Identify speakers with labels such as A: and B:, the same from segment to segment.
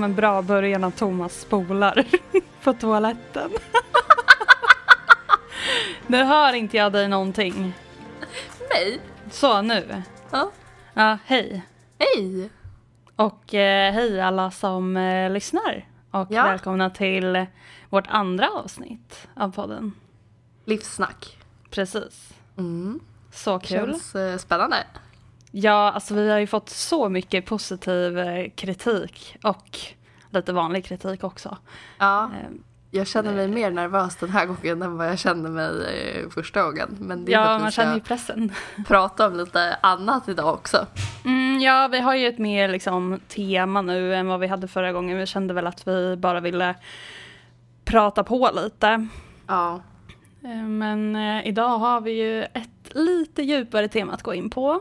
A: som en bra början av Thomas spolar på toaletten. nu hör inte jag dig någonting.
B: Mig?
A: Så nu.
B: Ja.
A: Ja, hej.
B: Hej!
A: Och eh, hej alla som eh, lyssnar. Och
B: Ja.
A: välkomna till vårt andra avsnitt av podden.
B: Livssnack.
A: Precis.
B: Mm.
A: Så kul.
B: Känns eh, spännande.
A: Ja, alltså vi har ju fått så mycket positiv eh, kritik och lite vanlig kritik också.
B: Ja,
A: Eh,
B: jag känner mig mer nervös den här gången än vad jag kände mig eh, första gången. Men det är
A: Ja, man känner ju pressen.
B: prata om lite annat idag också.
A: Mm, ja, vi har ju ett mer liksom, tema nu än vad vi hade förra gången. Vi kände väl att vi bara ville prata på lite.
B: Ja.
A: Eh, Men eh, idag har vi ju ett lite djupare tema att gå in på.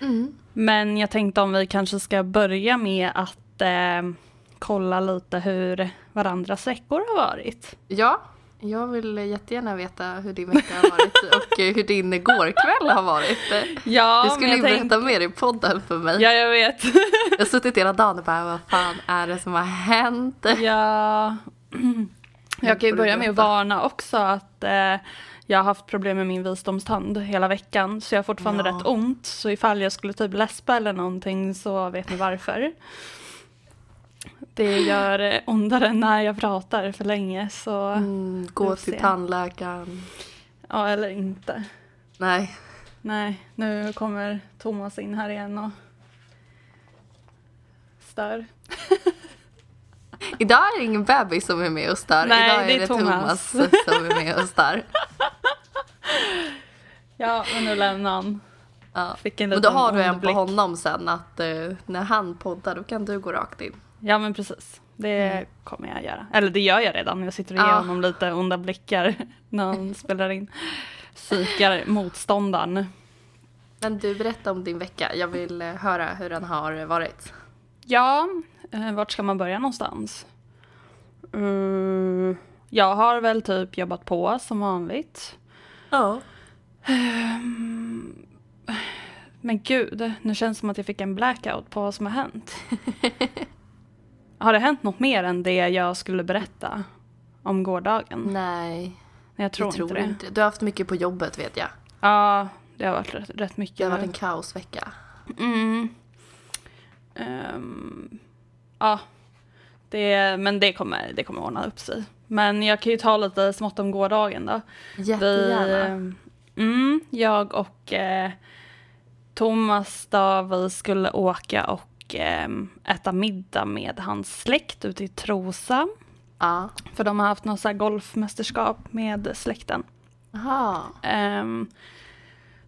B: Mm.
A: Men jag tänkte om vi kanske ska börja med att eh, kolla lite hur varandras veckor har varit.
B: Ja, jag vill jättegärna veta hur din vecka har varit och eh, hur din gårkväll har varit.
A: Ja,
B: Du skulle ju
A: jag tänk-
B: berätta mer i podden för mig.
A: Ja, jag vet.
B: Jag har suttit hela dagen och bara, vad fan är det som har hänt?
A: ja. Jag kan ju börja med att varna också att eh, jag har haft problem med min visdomstand hela veckan. Så jag har fortfarande
B: Ja.
A: rätt ont. Så ifall jag skulle typ läspa eller någonting så vet ni varför. Det gör eh, ondare när jag pratar för länge. Så
B: Mm, gå till
A: se.
B: tandläkaren.
A: ja, eller inte.
B: Nej,
A: Nej, nu kommer Thomas in här igen och stör.
B: Idag är det ingen bebis som är med och stör.
A: Nej,
B: Idag är
A: det är Thomas.
B: Thomas. som är med och stör.
A: Ja, men nu lämnar han.
B: Ja. Men då har du en på honom sen att eh, när han poddar då kan du gå rakt in.
A: Ja men precis, det kommer jag göra. Eller det gör jag redan, jag sitter och ger
B: Ja.
A: honom lite onda blickar när han spelar in. Psykar motståndaren.
B: Men du berätta om din vecka. Jag vill eh, höra hur den har varit.
A: Ja, eh, vart ska man börja någonstans? Mm, jag har väl typ jobbat på som vanligt.
B: Ja.
A: Men gud, nu känns det som att jag fick en blackout på vad som har hänt. har det hänt något mer än det jag skulle berätta om gårdagen?
B: Nej,
A: Jag tror,
B: jag tror
A: inte det.
B: inte. Du har haft mycket på jobbet vet jag.
A: Ja, det har varit rätt, rätt mycket.
B: Det har varit en kaosvecka.
A: Mm. Ehm, ja, det, men det kommer, det kommer ordna upp sig. Men jag kan ju ta lite smått om gårdagen då.
B: Jättegärna.
A: Vi, mm, jag och eh, Thomas då, vi skulle åka och eh, äta middag med hans släkt ute i Trosa.
B: Ja.
A: För de har haft något så golfmästerskap med släkten.
B: Jaha.
A: Ehm,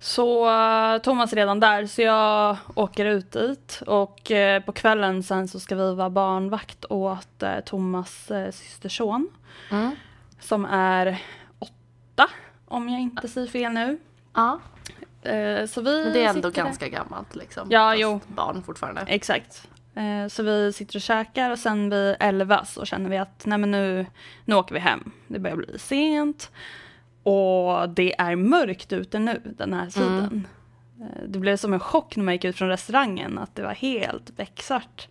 A: så eh, Thomas är redan där så jag åker ut dit och eh, på kvällen sen så ska vi vara barnvakt åt eh, Thomas systerson
B: Mm.
A: som är åtta om jag inte säger fel nu.
B: Ja,
A: så vi
B: men det är ändå
A: sitter där.
B: ganska gammalt liksom.
A: Ja,
B: Fast
A: jo.
B: barn fortfarande.
A: Exakt. Så vi sitter och käkar och sen vid elva så känner vi att nej men nu, nu åker vi hem. Det börjar bli sent. Och det är mörkt ute nu den här tiden. Eh, Det blev som en chock när man gick ut från restaurangen att det var helt becksvart.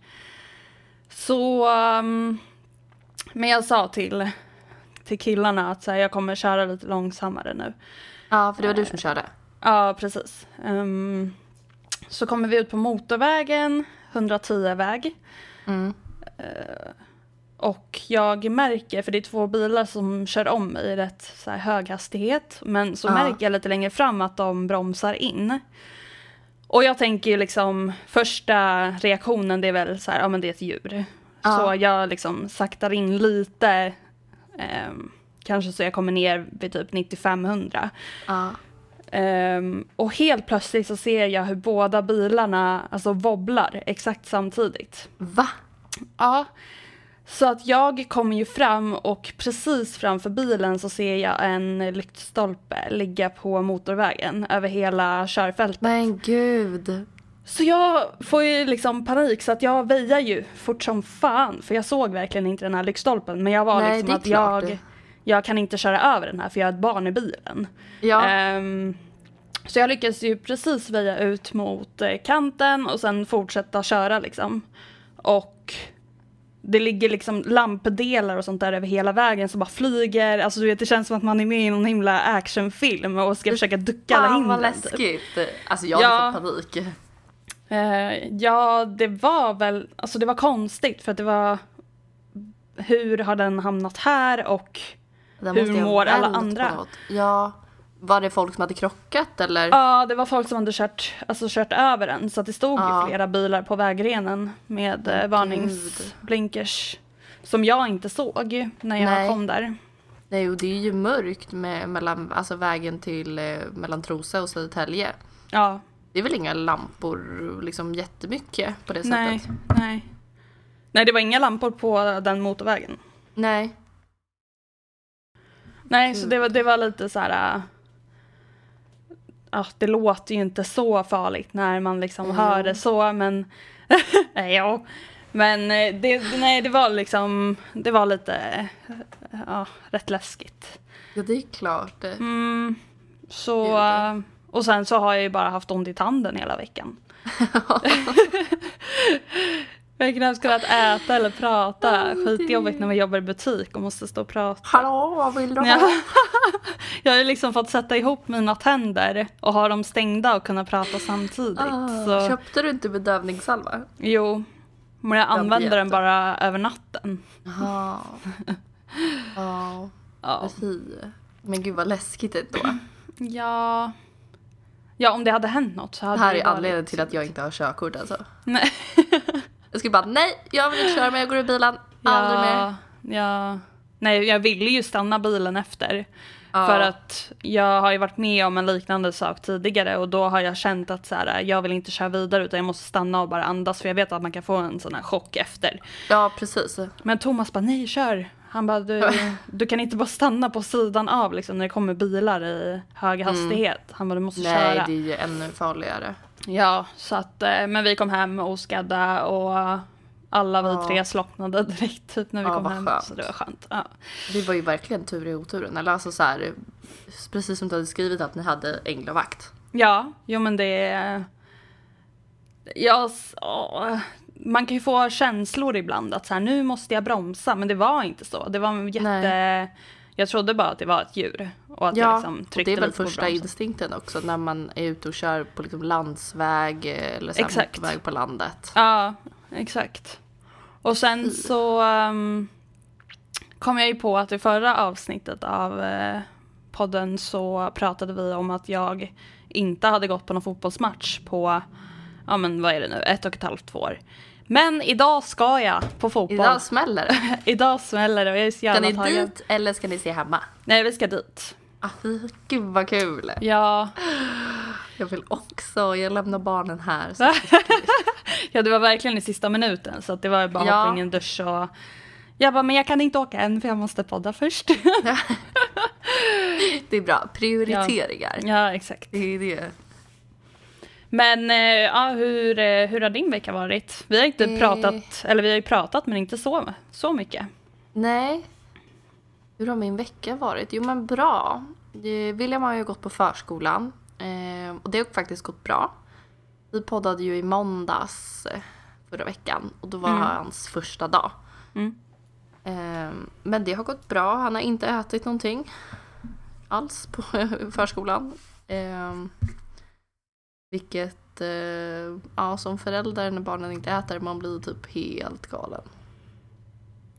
A: Så, um, men jag sa till, till killarna att så här, jag kommer köra lite långsammare nu.
B: Ja, för det var du som körde.
A: Ja, precis. Ehm, så kommer vi ut på motorvägen, 110-väg.
B: Mm.
A: Och jag märker, för det är två bilar som kör om mig i rätt så här, hög hastighet. Men så
B: Ja.
A: märker jag lite längre fram att de bromsar in. Och jag tänker ju liksom, första reaktionen det är väl så här, ja men det är ett djur.
B: Ja.
A: Så jag liksom saktar in lite. ehm, kanske så jag kommer ner vid typ 95-100.
B: Ja.
A: Ehm, och helt plötsligt så ser jag hur båda bilarna alltså wobblar exakt samtidigt.
B: Va?
A: Ja. Så att jag kommer ju fram och precis framför bilen så ser jag en lyktstolpe ligga på motorvägen över hela körfältet.
B: Men gud.
A: Så jag får ju liksom panik så att jag väjar ju fort som fan för jag såg verkligen inte den här lyktstolpen men jag var
B: Nej,
A: liksom att jag, jag kan inte köra över den här för jag har ett barn i bilen.
B: Ja.
A: Ehm, så jag lyckades ju precis väja ut mot eh, kanten och sen fortsätta köra liksom. Och det ligger liksom lampdelar och sånt där över hela vägen som bara flyger. Alltså du vet, det känns som att man är med i någon himla actionfilm och ska försöka ducka alla
B: Fan vad
A: hindren. typ.
B: läskigt. Alltså jag hade
A: Ja.
B: fått panik.
A: Eh, ja, det var väl, alltså det var konstigt för att det var hur har den hamnat här och Hur mår alla andra?
B: Ja. Var det folk som hade krockat eller?
A: ja, det var folk som hade kört, alltså kört över den så att det stod
B: Ja.
A: flera bilar på vägrenen med eh, varningsblinkers som jag inte såg när jag
B: Nej.
A: kom där.
B: Nej, och det är ju mörkt med, mellan, alltså vägen till eh, mellan Trosa och Södertälje.
A: Ja,
B: Det är väl inga lampor liksom jättemycket på det
A: nej,
B: sättet?
A: nej. Nej, det var inga lampor på den motorvägen.
B: Nej.
A: Nej, så det var, det var lite så här. Ja, det låter ju inte så farligt när man liksom
B: Jo.
A: hör det så, men ja. Men eh, det, nej, det var liksom, det var lite, eh, ja, rätt läskigt.
B: Ja, det är klart. det.
A: Mm, så,
B: Gud.
A: äh, och sen så har jag ju bara haft ont i tanden hela veckan. jag har knappt kunnat äta eller prata. Skitjobbigt när man jobbar i butik och måste stå och prata.
B: Hallå, vad vill du ha?
A: Ja. Jag har ju liksom fått sätta ihop mina tänder och ha dem stängda och kunna prata samtidigt.
B: Ah,
A: så,
B: Köpte du inte bedövningssalva?
A: jo, men jag använder den
B: jätte.
A: bara över natten.
B: Jaha. Ja,
A: Ja.
B: fy. Men gud vad läskigt ändå.
A: ja. Ja, om det hade hänt något så hade
B: Det här är anledningen till att jag inte har körkort alltså.
A: Nej.
B: Jag skulle bara nej, jag vill inte köra men jag går i bilen. Aldrig mer.
A: ja, ja. Nej, jag ville ju stanna bilen efter.
B: Ja.
A: För att jag har ju varit med om en liknande sak tidigare och då har jag känt att så här, jag vill inte köra vidare utan jag måste stanna och bara andas för jag vet att man kan få en sån här chock efter.
B: Ja, precis.
A: Men Thomas bara nej kör. Han bara du, du kan inte bara stanna på sidan av liksom när det kommer bilar i hög hastighet. Han bara du måste
B: Mm. Nej,
A: köra.
B: det är ju ännu farligare.
A: Ja så att eh, men vi kom hem oskadda och alla vi
B: Ja.
A: tre slocknade direkt typ när vi
B: Ja,
A: kom hem.
B: skönt.
A: Så det var skönt. Ja.
B: Det var ju verkligen tur i oturen. Eller alltså så här, precis som du hade skrivit att ni hade änglavakt.
A: Ja, jo men det. Ja, s- åh, man kan ju få känslor ibland att så här, nu måste jag bromsa, men det var inte så. Det var jätte...
B: Nej.
A: Jag trodde bara att det var ett djur och att jag
B: Ja,
A: liksom
B: och
A: tryckte
B: det är väl första instinkten också när man är ute och kör på liksom landsväg eller så här
A: Exakt.
B: motorväg på landet.
A: Ja, exakt. Och sen så um, kom jag ju på att i förra avsnittet av eh, podden så pratade vi om att jag inte hade gått på någon fotbollsmatch på, ja men vad är det nu, ett och ett halvt, två år. Men idag ska jag på fotboll. Idag,
B: Idag smäller det.
A: smäller det och jag är så
B: Ska
A: jävla
B: ni
A: taggad.
B: dit eller ska ni se hemma?
A: Nej, vi ska dit.
B: Ah, gud vad kul.
A: Ja,
B: Jag vill också, jag lämnar barnen här. Så.
A: ja, det var verkligen i sista minuten så det var bara
B: Ja.
A: hoppa in i en dusch och jag bara, men jag kan inte åka än för jag måste podda först.
B: Det är bra, prioriteringar.
A: ja, exakt.
B: Det är det.
A: Men eh, ja, hur, eh, hur har din vecka varit? Vi har inte
B: Eh.
A: pratat, eller vi har ju pratat men inte så, så mycket.
B: Nej. Hur har min vecka varit? Jo men bra. William har ju gått på förskolan. Eh, och det har faktiskt gått bra. Vi poddade ju i måndags förra veckan. Och då var
A: Mm.
B: hans första dag.
A: Mm.
B: Eh, men det har gått bra. Han har inte ätit någonting alls på förskolan. Vilket, eh, ja som förälder när barnen inte äter, man blir typ helt galen.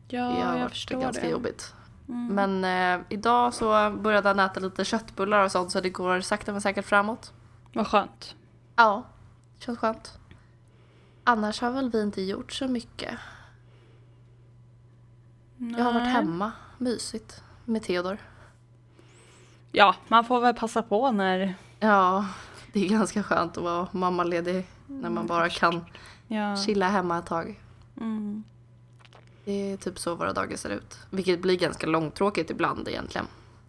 A: Ja,
B: Det har
A: jag förstår
B: ganska
A: det.
B: jobbigt.
A: Mm.
B: Men eh, idag så började han äta lite köttbullar och sånt så det går sakta men säkert framåt.
A: Vad skönt.
B: Ja, känns skönt. Annars har väl vi inte gjort så mycket. Jag har varit
A: Nej.
B: hemma, mysigt, med Theodor.
A: Ja, man får väl passa på när,
B: Ja, det är ganska skönt att vara mammaledig när man bara kan
A: ja.
B: chilla hemma ett tag.
A: Mm.
B: Det är typ så våra dagar ser ut. Vilket blir ganska långtråkigt ibland egentligen.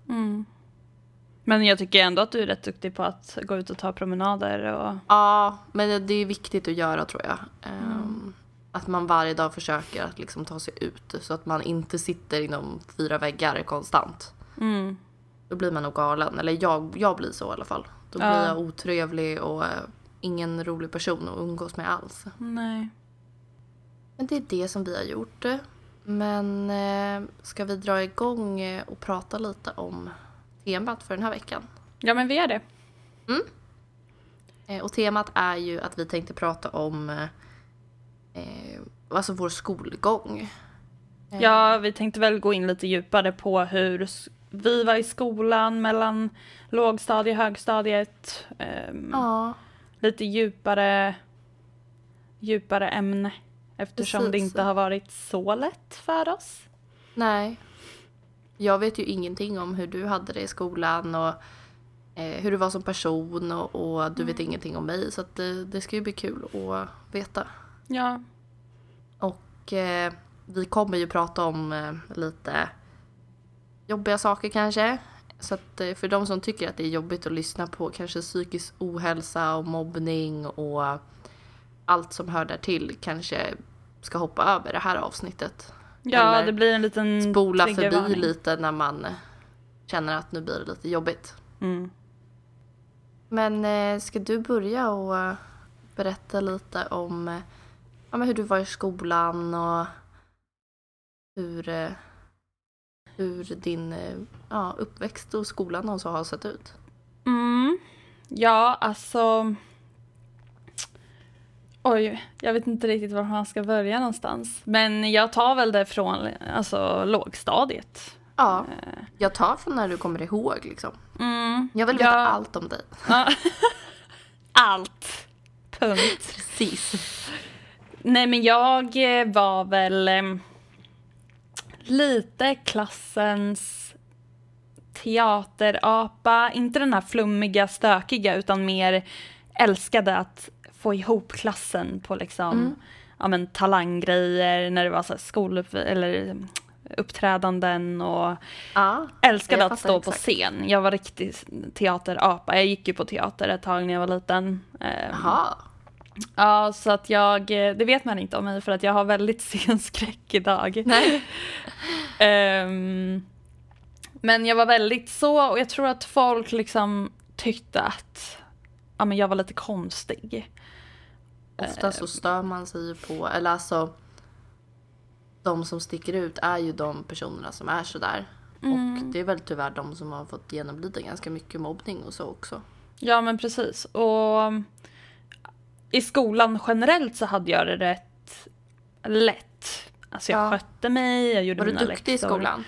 A: Mm. Men jag tycker ändå att du är rätt duktig på att gå ut och ta promenader och
B: Ja, men det är viktigt att göra tror jag. Ehm, Att man varje dag försöker att liksom ta sig ut så att man inte sitter inom fyra väggar konstant.
A: mm.
B: Då blir man nog galen, eller jag, jag blir så i alla fall. Då
A: Ja.
B: blir jag otrevlig och eh, ingen rolig person att umgås med alls.
A: Nej.
B: Men det är det som vi har gjort. Men eh, ska vi dra igång eh, och prata lite om temat för den här veckan?
A: Ja, men vi är det.
B: Eh, och temat är ju att vi tänkte prata om eh, eh, alltså vår skolgång.
A: Ja, vi tänkte väl gå in lite djupare på hur vi var i skolan mellan lågstadie och högstadiet. Ehm,
B: Ja,
A: Lite djupare, djupare ämne eftersom det
B: Precis.
A: inte har varit så lätt för oss.
B: nej. Jag vet ju ingenting om hur du hade det i skolan och eh, hur du var som person och, och du vet ingenting om mig. Så att det, det ska ju bli kul att veta.
A: Ja,
B: Och eh, vi kommer ju prata om eh, lite jobbiga saker kanske. Så att eh, för de som tycker att det är jobbigt att lyssna på kanske psykisk ohälsa och mobbning och allt som hör där till kanske ska hoppa över det här avsnittet.
A: ja
B: Eller
A: det blir en liten
B: Spola förbi lite när man eh, känner att nu blir det lite jobbigt.
A: Mm.
B: Men eh, ska du börja och berätta lite om ja, men hur du var i skolan och hur, hur din eh, ja, uppväxt och skolan och så har sett ut?
A: Mm. Ja, alltså... Oj, jag vet inte riktigt var man ska börja någonstans. Men jag tar väl det från alltså, lågstadiet.
B: Ja, jag tar från när du kommer ihåg liksom.
A: Mm.
B: Jag vill veta
A: Ja.
B: allt om dig.
A: Ja. Allt. Punkt.
B: Precis.
A: Nej men jag eh, var väl lite klassens teaterapa. Inte den här flummiga, stökiga utan mer älskade att få ihop klassen på liksom ja, men, talanggrejer när det var så skolupp eller uppträdanden och
B: Ja,
A: älskade att stå på
B: exakt.
A: scen. Jag var riktig teaterapa. Jag gick ju på teater ett tag när jag var liten. Em,
B: jaha.
A: Ja, så att jag, det vet man inte om mig för att jag har väldigt scenskräck idag.
B: Nej.
A: Ehm, men jag var väldigt så och jag tror att folk liksom tyckte att ja, men jag var lite konstig.
B: Ofta så stör man sig ju på, eller alltså de som sticker ut är ju de personerna som är sådär.
A: Mm.
B: Och det är väl tyvärr de som har fått genomlida ganska mycket mobbning och så också.
A: Ja men precis. Och i skolan generellt så hade jag det rätt lätt. Alltså jag
B: Ja.
A: skötte mig, jag gjorde
B: Var du
A: mina
B: duktig i
A: läxor.
B: skolan?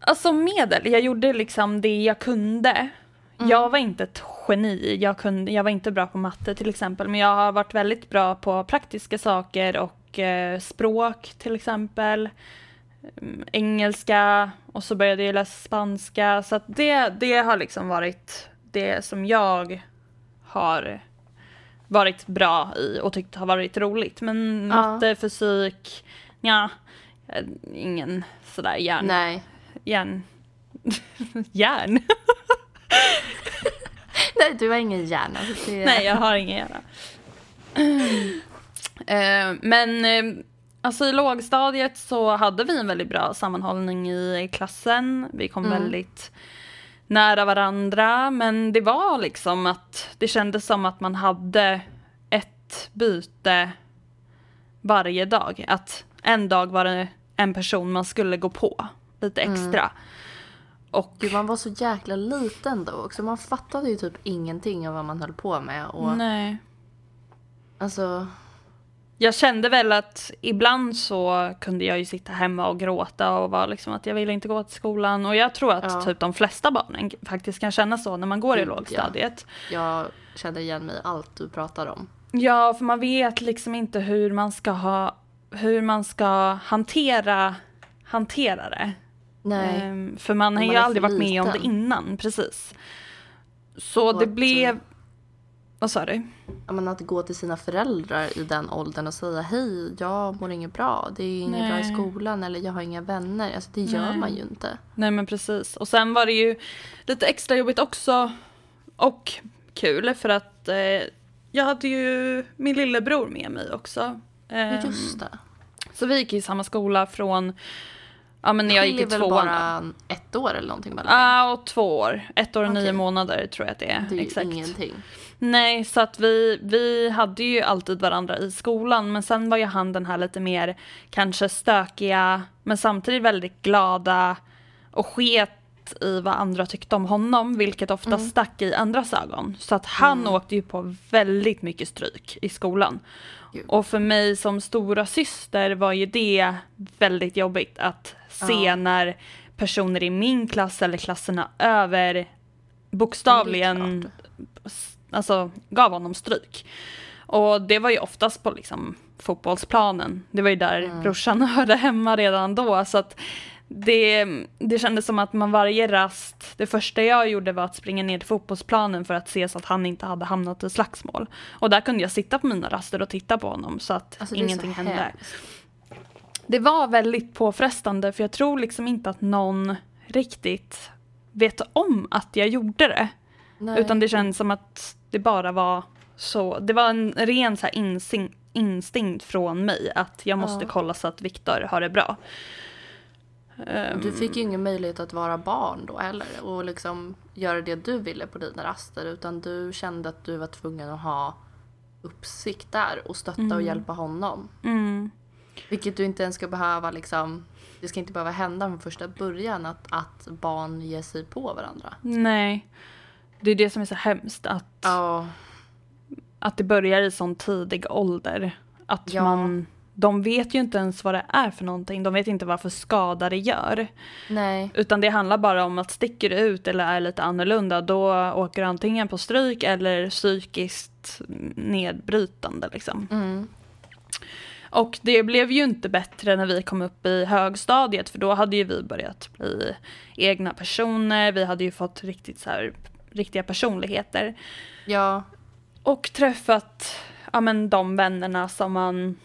A: Alltså medel, jag gjorde liksom det jag kunde. Jag var inte ett geni, jag, kunde, jag var inte bra på matte till exempel, men jag har varit väldigt bra på praktiska saker och eh, språk till exempel. Mm, Engelska och så började jag läsa spanska, så det, det har liksom varit det som jag har varit bra i och tyckt har varit roligt. Men
B: Ja.
A: matte, fysik, ja, ingen sådär hjärn
B: Nej.
A: järn... järn?
B: Nej, du har ingen hjärna. så Det...
A: Nej, jag har ingen hjärna. Eh, men eh, alltså i lågstadiet så hade vi en väldigt bra sammanhållning i klassen. Vi kom
B: Mm.
A: väldigt nära varandra. Men det var liksom att det kändes som att man hade ett byte varje dag. Att en dag var det en person man skulle gå på lite extra. Och
B: Gud, man var så jäkla liten då också. Man fattade ju typ ingenting av vad man höll på med. Och
A: nej.
B: alltså,
A: Jag kände väl att ibland så kunde jag ju sitta hemma och gråta och vara liksom att jag ville inte gå till skolan. Och jag tror att
B: Ja.
A: typ de flesta barnen faktiskt kan känna så när man går i
B: ja.
A: lågstadiet.
B: jag känner igen mig i allt du pratar om.
A: Ja, för man vet liksom inte hur man ska ha, hur man ska hantera, hantera det.
B: Nej.
A: Ehm, för man har ju
B: man är
A: aldrig varit med om det innan, precis. Så
B: Och
A: det blev,
B: eh,
A: vad sa du?
B: Ja, men att gå till sina föräldrar i den åldern och säga hej, jag mår inget bra, det är inget bra i
A: Nej.
B: skolan eller jag har inga vänner. Alltså det gör
A: Nej.
B: man ju inte.
A: Nej men precis. Och sen var det ju lite extra jobbigt också och kul för att eh, jag hade ju min lillebror med mig också. Ehm,
B: Just det.
A: Så vi gick i samma skola från ja men när jag gick i tvåan.
B: bara ett år eller någonting mellan?
A: Ja, och två år. Ett år och nio
B: Okej.
A: månader tror jag att det är.
B: Det är ju
A: Exakt.
B: ingenting.
A: Nej, så att vi, vi hade ju alltid varandra i skolan, men sen var ju han den här lite mer kanske stökiga, men samtidigt väldigt glada och sket i vad andra tyckte om honom, vilket ofta
B: Mm.
A: stack i andras ögon. Så att han åkte ju på väldigt mycket stryk i skolan.
B: Gud.
A: Och för mig som stora syster var ju det väldigt jobbigt att se
B: Ja.
A: när personer i min klass eller klasserna över bokstavligen. Alltså, gav honom stryk. Och det var ju oftast på liksom, fotbollsplanen. Det var ju där
B: Mm.
A: brorsan hörde hemma redan då. Så att det, det kändes som att man varje rast, det första jag gjorde var att springa ner till fotbollsplanen för att se så att han inte hade hamnat i slagsmål. Och där kunde jag sitta på mina raster och titta på honom så att
B: Alltså, är så
A: ingenting hände. Det var väldigt påfrestande för jag tror liksom inte att någon riktigt vet om att jag gjorde det.
B: Nej.
A: Utan det känns som att det bara var så. Det var en ren så insing, instinkt från mig att jag måste
B: Ja.
A: kolla så att Viktor har det bra. Ehm,
B: Du fick ju ingen möjlighet att vara barn då heller och liksom göra det du ville på dina raster utan du kände att du var tvungen att ha uppsikt där och stötta och hjälpa honom.
A: mm,
B: Vilket du inte ens ska behöva liksom det ska inte behöva hända från första början att, att barn ger sig på varandra.
A: nej. Det är det som är så hemskt att,
B: Ja,
A: att det börjar i sån tidig ålder. Att
B: Ja.
A: man, de vet ju inte ens vad det är för någonting. De vet inte vad för skada det gör.
B: nej.
A: Utan det handlar bara om att sticker du ut eller är lite annorlunda då åker du antingen på stryk eller psykiskt nedbrytande liksom.
B: Mm.
A: Och det blev ju inte bättre när vi kom upp i högstadiet för då hade ju vi börjat bli egna personer, vi hade ju fått riktigt så här, riktiga personligheter.
B: Ja,
A: Och träffat ja, men, de vännerna som man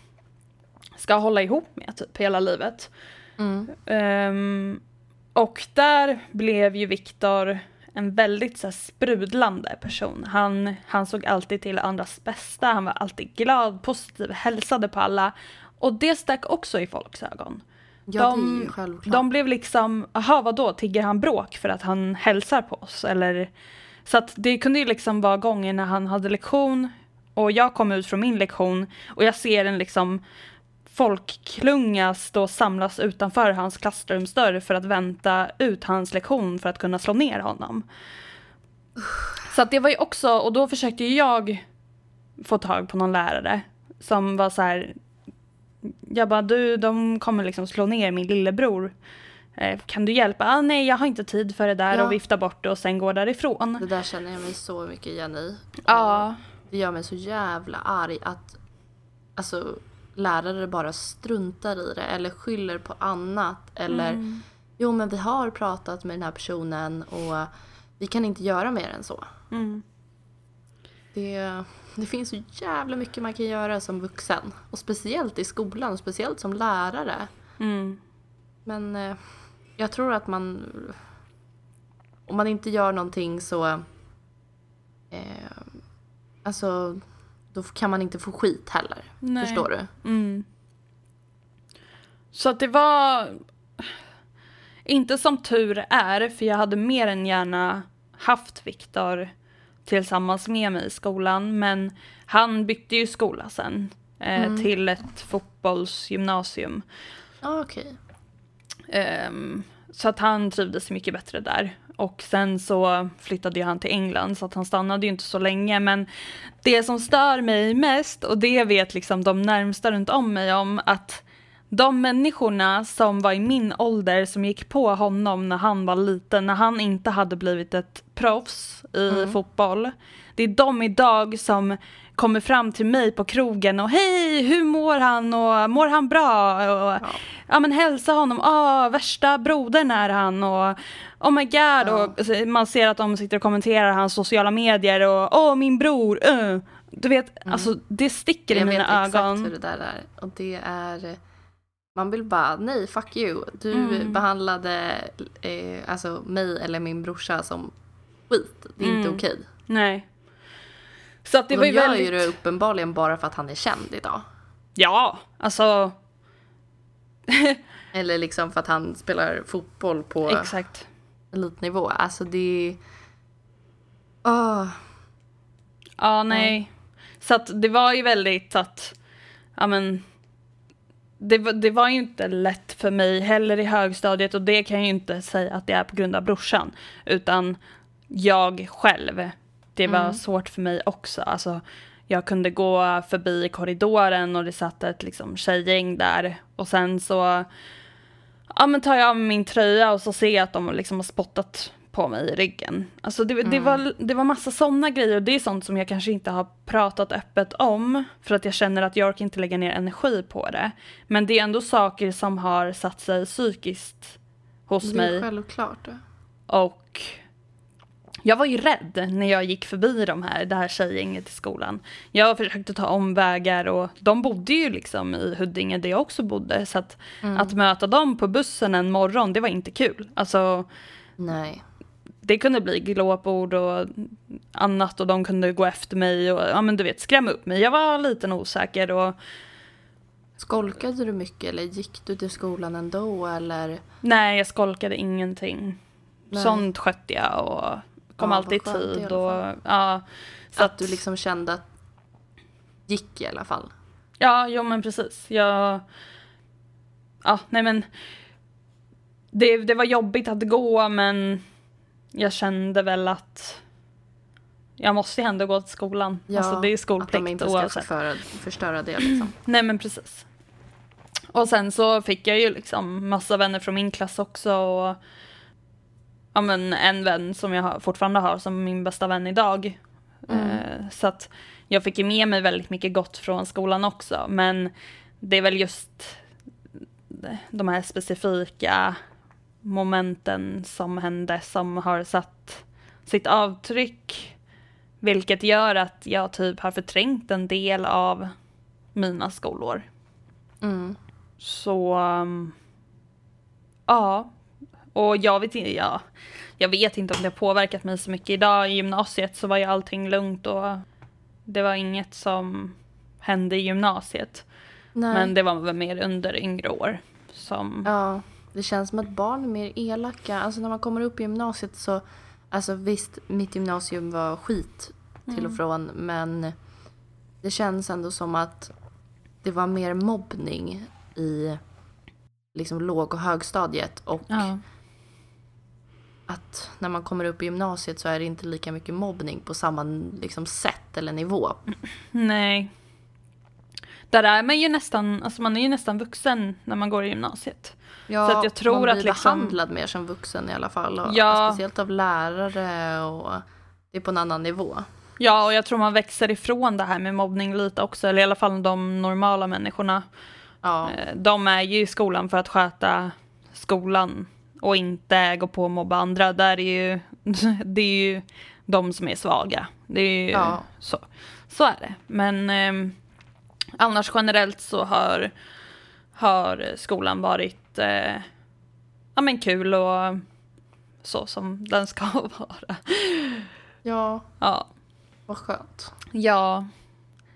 A: ska hålla ihop med typ hela livet.
B: mm.
A: Ehm, och där blev ju Viktor en väldigt så här, sprudlande person. Han, han såg alltid till andras bästa, han var alltid glad, positiv, hälsade på alla. Och det stack också i folks ögon.
B: Ja
A: De-
B: självklart.
A: De blev liksom, aha vadå, tigger han bråk för att han hälsar på oss? Eller, så att det kunde ju liksom vara gånger när han hade lektion och jag kom ut från min lektion och jag ser en liksom folkklunga stå samlas utanför hans klassrumsdörr för att vänta ut hans lektion för att kunna slå ner honom. Så att det var ju också, och då försökte jag få tag på någon lärare som var så här. Jag bara, du, de kommer liksom slå ner min lillebror. Eh, kan du hjälpa? Ah, nej, jag har inte tid för det där
B: Ja.
A: och vifta bort det och sen gå därifrån.
B: Det där känner jag mig så mycket igen i.
A: Ja,
B: Det gör mig så jävla arg att alltså, lärare bara struntar i det eller skyller på annat. Eller
A: Mm.
B: jo men vi har pratat med den här personen och vi kan inte göra mer än så.
A: mm.
B: Det, det finns så jävla mycket man kan göra som vuxen. Och speciellt i skolan och speciellt som lärare.
A: Mm.
B: Men eh, jag tror att man... Om man inte gör någonting så... Eh, alltså, då kan man inte få skit heller.
A: Nej.
B: Förstår du?
A: Mm. Så att det var inte som tur är, för jag hade mer än gärna haft Viktor tillsammans med mig i skolan, men han bytte ju skola sen eh, till ett fotbollsgymnasium.
B: Ja, okej.
A: Ehm, så att han trivdes mycket bättre där. Och sen så flyttade ju han till England så att han stannade ju inte så länge. Men det som stör mig mest, och det vet liksom de närmsta runt om mig om, att de människorna som var i min ålder som gick på honom när han var liten, när han inte hade blivit ett proffs i fotboll. Det är de idag som kommer fram till mig på krogen och hej, hur mår han och mår han bra? Och, ja. men hälsa honom, ah, värsta brodern är han och oh my god och så man ser att de sitter och kommenterar hans sociala medier och åh min bror, uh. Du vet, alltså det sticker i
B: Jag vet
A: mina
B: exakt
A: ögon.
B: hur det där är. Och det är... Man vill bara, nej fuck you. Du
A: Mm.
B: behandlade eh, alltså mig eller min brorsa som skit. Det är inte
A: Mm.
B: okej.
A: Nej. Så att det
B: Det
A: var
B: de
A: ju
B: gör
A: väldigt...
B: ju det uppenbarligen bara för att han är känd idag.
A: Ja, alltså.
B: Eller liksom för att han spelar fotboll på
A: Exakt.
B: elitnivå. Alltså det... Åh,
A: Ja, nej. Så att det var ju väldigt att, ja men, det, var- det var ju inte lätt för mig heller i högstadiet och det kan jag ju inte säga att det är på grund av brorsan. Utan jag själv, det var
B: Mm.
A: svårt för mig också. Alltså, jag kunde gå förbi korridoren och det satt ett liksom, tjejgäng där och sen så ja, men tar jag av mig min tröja och så ser jag att de liksom har spottat på mig i ryggen. Alltså det, det, var, det var massa sådana grejer och det är sånt som jag kanske inte har pratat öppet om för att jag känner att jag orkar inte lägga ner energi på det. Men det är ändå saker som har satt sig psykiskt hos
B: det
A: mig
B: är självklart.
A: och jag var ju rädd när jag gick förbi de här, det här tjejgänget i skolan. Jag försökte ta omvägar och de bodde ju liksom i Huddinge där jag också bodde. Så att, att möta dem på bussen en morgon, det var inte kul. Alltså,
B: Nej.
A: Det kunde bli glåpord och annat och de kunde gå efter mig och ja men du vet skrämma upp mig. Jag var liten och osäker och
B: Skolkade du mycket eller gick du till skolan ändå eller?
A: nej jag skolkade ingenting.
B: Nej.
A: Sånt skötte jag och kom
B: Ja,
A: alltid i tid och ja. Så
B: att du liksom kände att gick i alla fall?
A: Ja, jo men precis. Jag... Ja, nej men... Det, det var jobbigt att gå men jag kände väl att jag måste ju ändå gå till skolan. alltså det är
B: att de
A: skolplikt
B: inte ska
A: oavsett.
B: förstöra det liksom.
A: Nej men precis. Och sen så fick jag ju liksom massa vänner från min klass också och ja men en vän som jag fortfarande har som min bästa vän idag. Eh, så att jag fick ju med mig väldigt mycket gott från skolan också men det är väl just de här specifika momenten som hände som har satt sitt avtryck vilket gör att jag typ har förträngt en del av mina skolår.
B: Mm.
A: Så um, ja, och jag vet, inte- ja, jag vet inte om det har påverkat mig så mycket. Idag i gymnasiet så var ju allting lugnt och det var inget som hände i gymnasiet.
B: Nej.
A: Men det var väl mer under yngre år. Som,
B: Ja, det känns som att barn är mer elaka. Alltså när man kommer upp i gymnasiet så, alltså visst, mitt gymnasium var skit till och från, men det känns ändå som att det var mer mobbning i liksom låg och högstadiet och
A: ja.
B: att när man kommer upp i gymnasiet så är det inte lika mycket mobbning på samma liksom, sätt eller nivå.
A: Nej. Där är man ju nästan, alltså man är ju nästan vuxen när man går i gymnasiet.
B: Ja,
A: Så att jag tror
B: man blir
A: att liksom-
B: behandlad mer som vuxen i alla fall. Och
A: Ja.
B: Speciellt av lärare och det är på en annan nivå.
A: Ja, och jag tror man växer ifrån det här med mobbning lite också, eller i alla fall de normala människorna.
B: Ja,
A: Eh, De är ju i skolan för att sköta skolan och inte gå på och mobba andra. Där är ju, det är ju de som är svaga. Det är ju
B: Ja.
A: så. Så är det. Men ehm, annars generellt så har, har skolan varit eh, ja, men kul och så som den ska vara.
B: ja
A: Ja.
B: vad skönt.
A: Ja.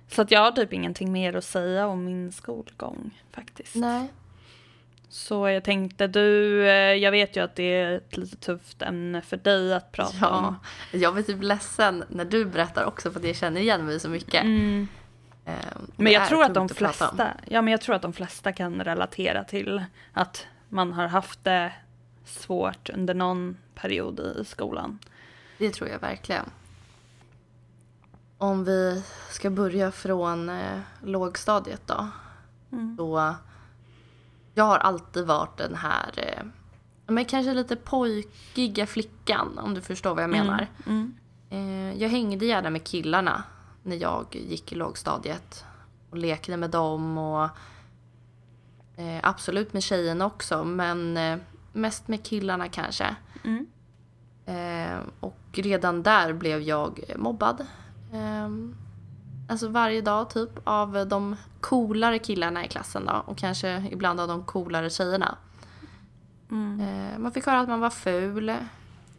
A: Så att jag har typ ingenting mer att säga om min skolgång faktiskt.
B: Nej.
A: Så jag tänkte du, eh, jag vet ju att det är ett lite tufft ämne för dig att prata
B: Ja,
A: om.
B: jag blir typ ledsen när du berättar också för att jag känner igen mig så mycket.
A: Mm.
B: Eh,
A: Men jag tror att de flesta, ja men jag tror att de flesta kan relatera till att man har haft det svårt under någon period i skolan.
B: Det tror jag verkligen. Om vi ska börja från eh, lågstadiet då.
A: Mm.
B: Så jag har alltid varit den här, eh, men kanske lite pojkiga flickan om du förstår vad jag menar.
A: Mm.
B: Eh, jag hängde gärna med killarna när jag gick i lågstadiet. Och lekte med dem och eh, absolut med tjejerna också men eh, mest med killarna kanske.
A: Mm.
B: Eh, och redan där blev jag mobbad. Eh, alltså varje dag typ av de coolare killarna i klassen då och kanske ibland av de coolare tjejerna.
A: Mm.
B: Eh, man fick höra att man var ful.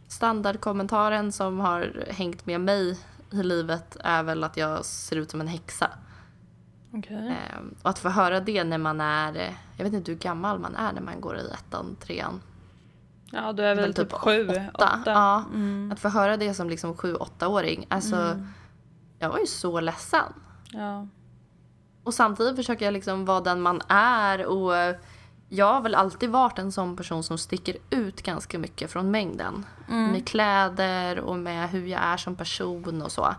B: Standardkommentaren som har hängt med mig i livet är väl att jag ser ut som en häxa.
A: Okej.
B: Eh, och att få höra det när man är, jag vet inte hur gammal man är när man går i ettan, trean.
A: Ja, du är väl
B: väl
A: typ
B: typ
A: sju,
B: åtta.
A: åtta.
B: Ja.
A: Mm.
B: Att få höra det som liksom sju, åttaåring, alltså
A: Mm.
B: jag var ju så ledsen.
A: ja.
B: Och samtidigt försöker jag liksom vara den man är och jag har väl alltid varit en sån person som sticker ut ganska mycket från mängden.
A: Mm.
B: Med kläder och med hur jag är som person och så.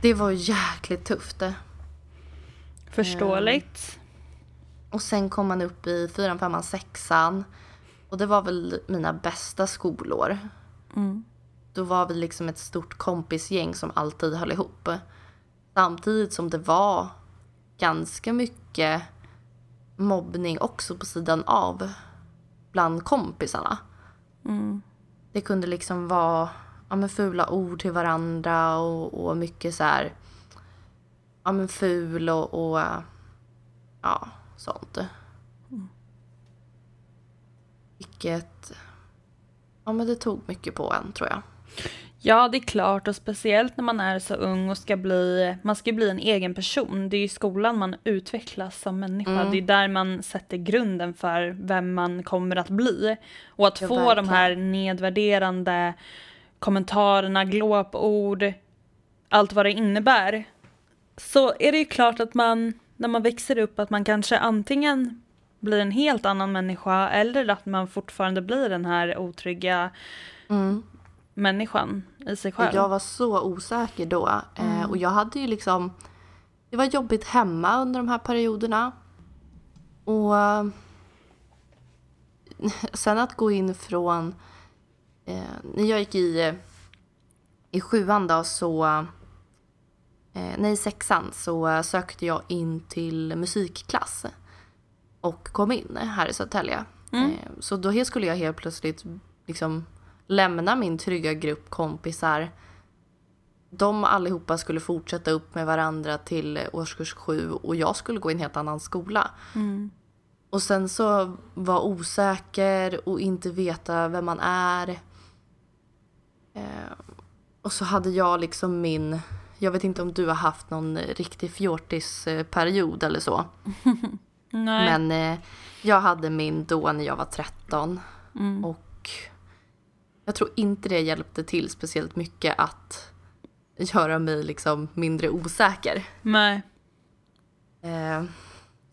B: Det var jäkligt tufft.
A: Förståeligt.
B: Och sen kom man upp i fyran, femman, sexan. Och det var väl mina bästa skolår.
A: Mm.
B: Då var vi liksom ett stort kompisgäng som alltid höll ihop. Samtidigt som det var ganska mycket mobbning också på sidan av bland kompisarna.
A: Mm.
B: Det kunde liksom vara ja, men fula ord till varandra och, och mycket så här ja, men ful och, och ja, sånt. Vilket ja, men det tog mycket på en tror jag.
A: Ja, det är klart och speciellt när man är så ung och ska bli, man ska bli en egen person. Det är i skolan man utvecklas som människa.
B: Mm.
A: Det är där man sätter grunden för vem man kommer att bli. Och att
B: Ja,
A: få de
B: verkligen.
A: här nedvärderande kommentarerna, glåpord, allt vad det innebär. Så är det ju klart att man, när man växer upp, att man kanske antingen blir en helt annan människa eller att man fortfarande blir den här otrygga
B: Mm.
A: Människan i sig själv.
B: Jag var så osäker då. Eh, och jag hade ju liksom... Det var jobbigt hemma under de här perioderna. Och... eh, Sen att gå in från... Eh, när jag gick i, i sjuan då så... Nej, sexan så sökte jag in till musikklass. Och kom in här i Södertälje.
A: Mm.
B: Så då skulle jag helt plötsligt liksom lämna min trygga grupp kompisar. De allihopa skulle fortsätta upp med varandra till årskurs sju och jag skulle gå i en helt annan skola.
A: Mm.
B: Och sen så vara osäker och inte veta vem man är. Eh, och så hade jag liksom min, jag vet inte om du har haft någon riktig fjortisperiod eller så. Men eh, jag hade min då när jag var 13.
A: Mm.
B: Och jag tror inte det hjälpte till speciellt mycket att göra mig liksom mindre osäker.
A: Nej.
B: Eh,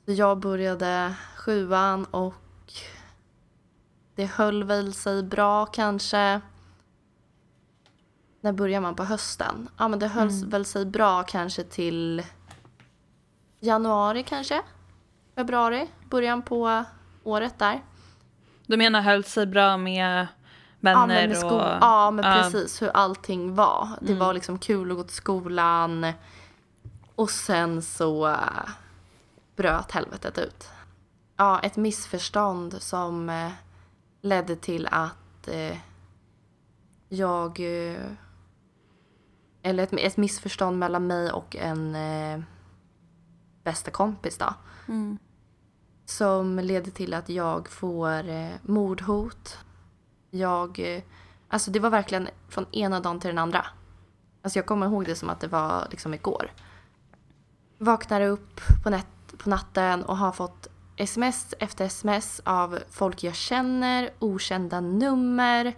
B: jag började sjuan och det höll väl sig bra kanske. När börjar man på hösten? Ja men det höll
A: Mm.
B: väl sig bra kanske till januari kanske? Februari? Början på året där.
A: Du menar höll sig bra med
B: Ja
A: vänner
B: men, med sko-
A: och...
B: ja, men
A: Ja.
B: precis hur allting var. Det
A: Mm.
B: var liksom kul att gå till skolan. Och sen så äh, bröt helvetet ut. Ja, ett missförstånd som eh, ledde till att eh, jag... Eh, eller ett, ett missförstånd mellan mig och en eh, bästa kompis då.
A: Mm.
B: Som leder till att jag får eh, mordhot. Jag... Eh, alltså det var verkligen från ena dagen till den andra. Alltså jag kommer ihåg det som att det var liksom igår. Vaknar upp på, nät- på natten och har fått sms efter sms av folk jag känner, okända nummer.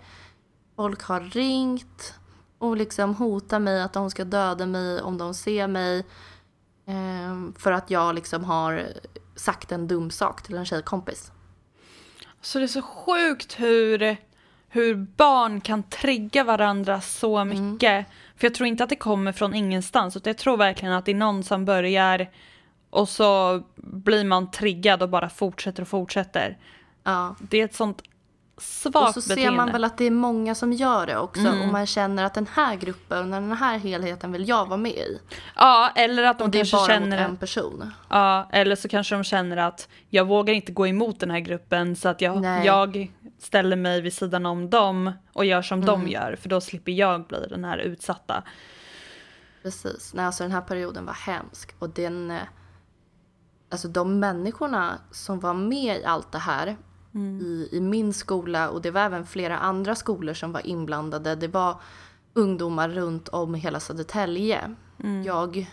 B: Folk har ringt och liksom hotar mig att de ska döda mig om de ser mig. Eh, för att jag liksom har sagt en dum sak till en tjejkompis.
A: Så det är så sjukt hur, hur barn kan trigga varandra så
B: Mm.
A: mycket. För jag tror inte att det kommer från ingenstans. Utan jag tror verkligen att det är någon som börjar och så blir man triggad och bara fortsätter och fortsätter.
B: Ja.
A: Det är ett sånt
B: Och
A: svagt
B: så
A: beteende.
B: ser man väl att det är många som gör det också.
A: Mm.
B: Och man känner att den här gruppen, den här helheten vill jag vara med i.
A: Ja, eller att de
B: Och det är
A: kanske
B: bara
A: känner
B: mot en person.
A: Ja, eller så kanske de känner att jag vågar inte gå emot den här gruppen så att jag,
B: Nej.
A: jag ställer mig vid sidan om dem och gör som de
B: Mm.
A: gör för då slipper jag bli den här utsatta.
B: Precis. Nej, alltså den här perioden var hemsk. Och den... eh, Alltså de människorna som var med i allt det här i, i min skola och det var även flera andra skolor som var inblandade. Det var ungdomar runt om hela Södertälje. Jag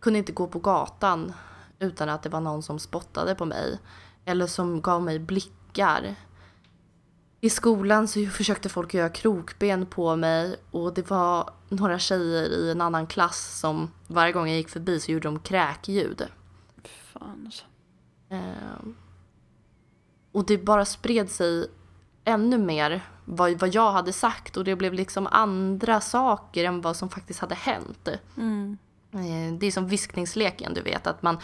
B: kunde inte gå på gatan utan att det var någon som spottade på mig. Eller som gav mig blickar. I skolan så försökte folk göra krokben på mig och det var några tjejer i en annan klass som varje gång jag gick förbi så gjorde de kräkljud.
A: Fan alltså.
B: Eh, och det bara spred sig ännu mer vad, vad jag hade sagt och det blev liksom andra saker än vad som faktiskt hade hänt.
A: Mm.
B: Eh, det är som viskningsleken, du vet. Att man,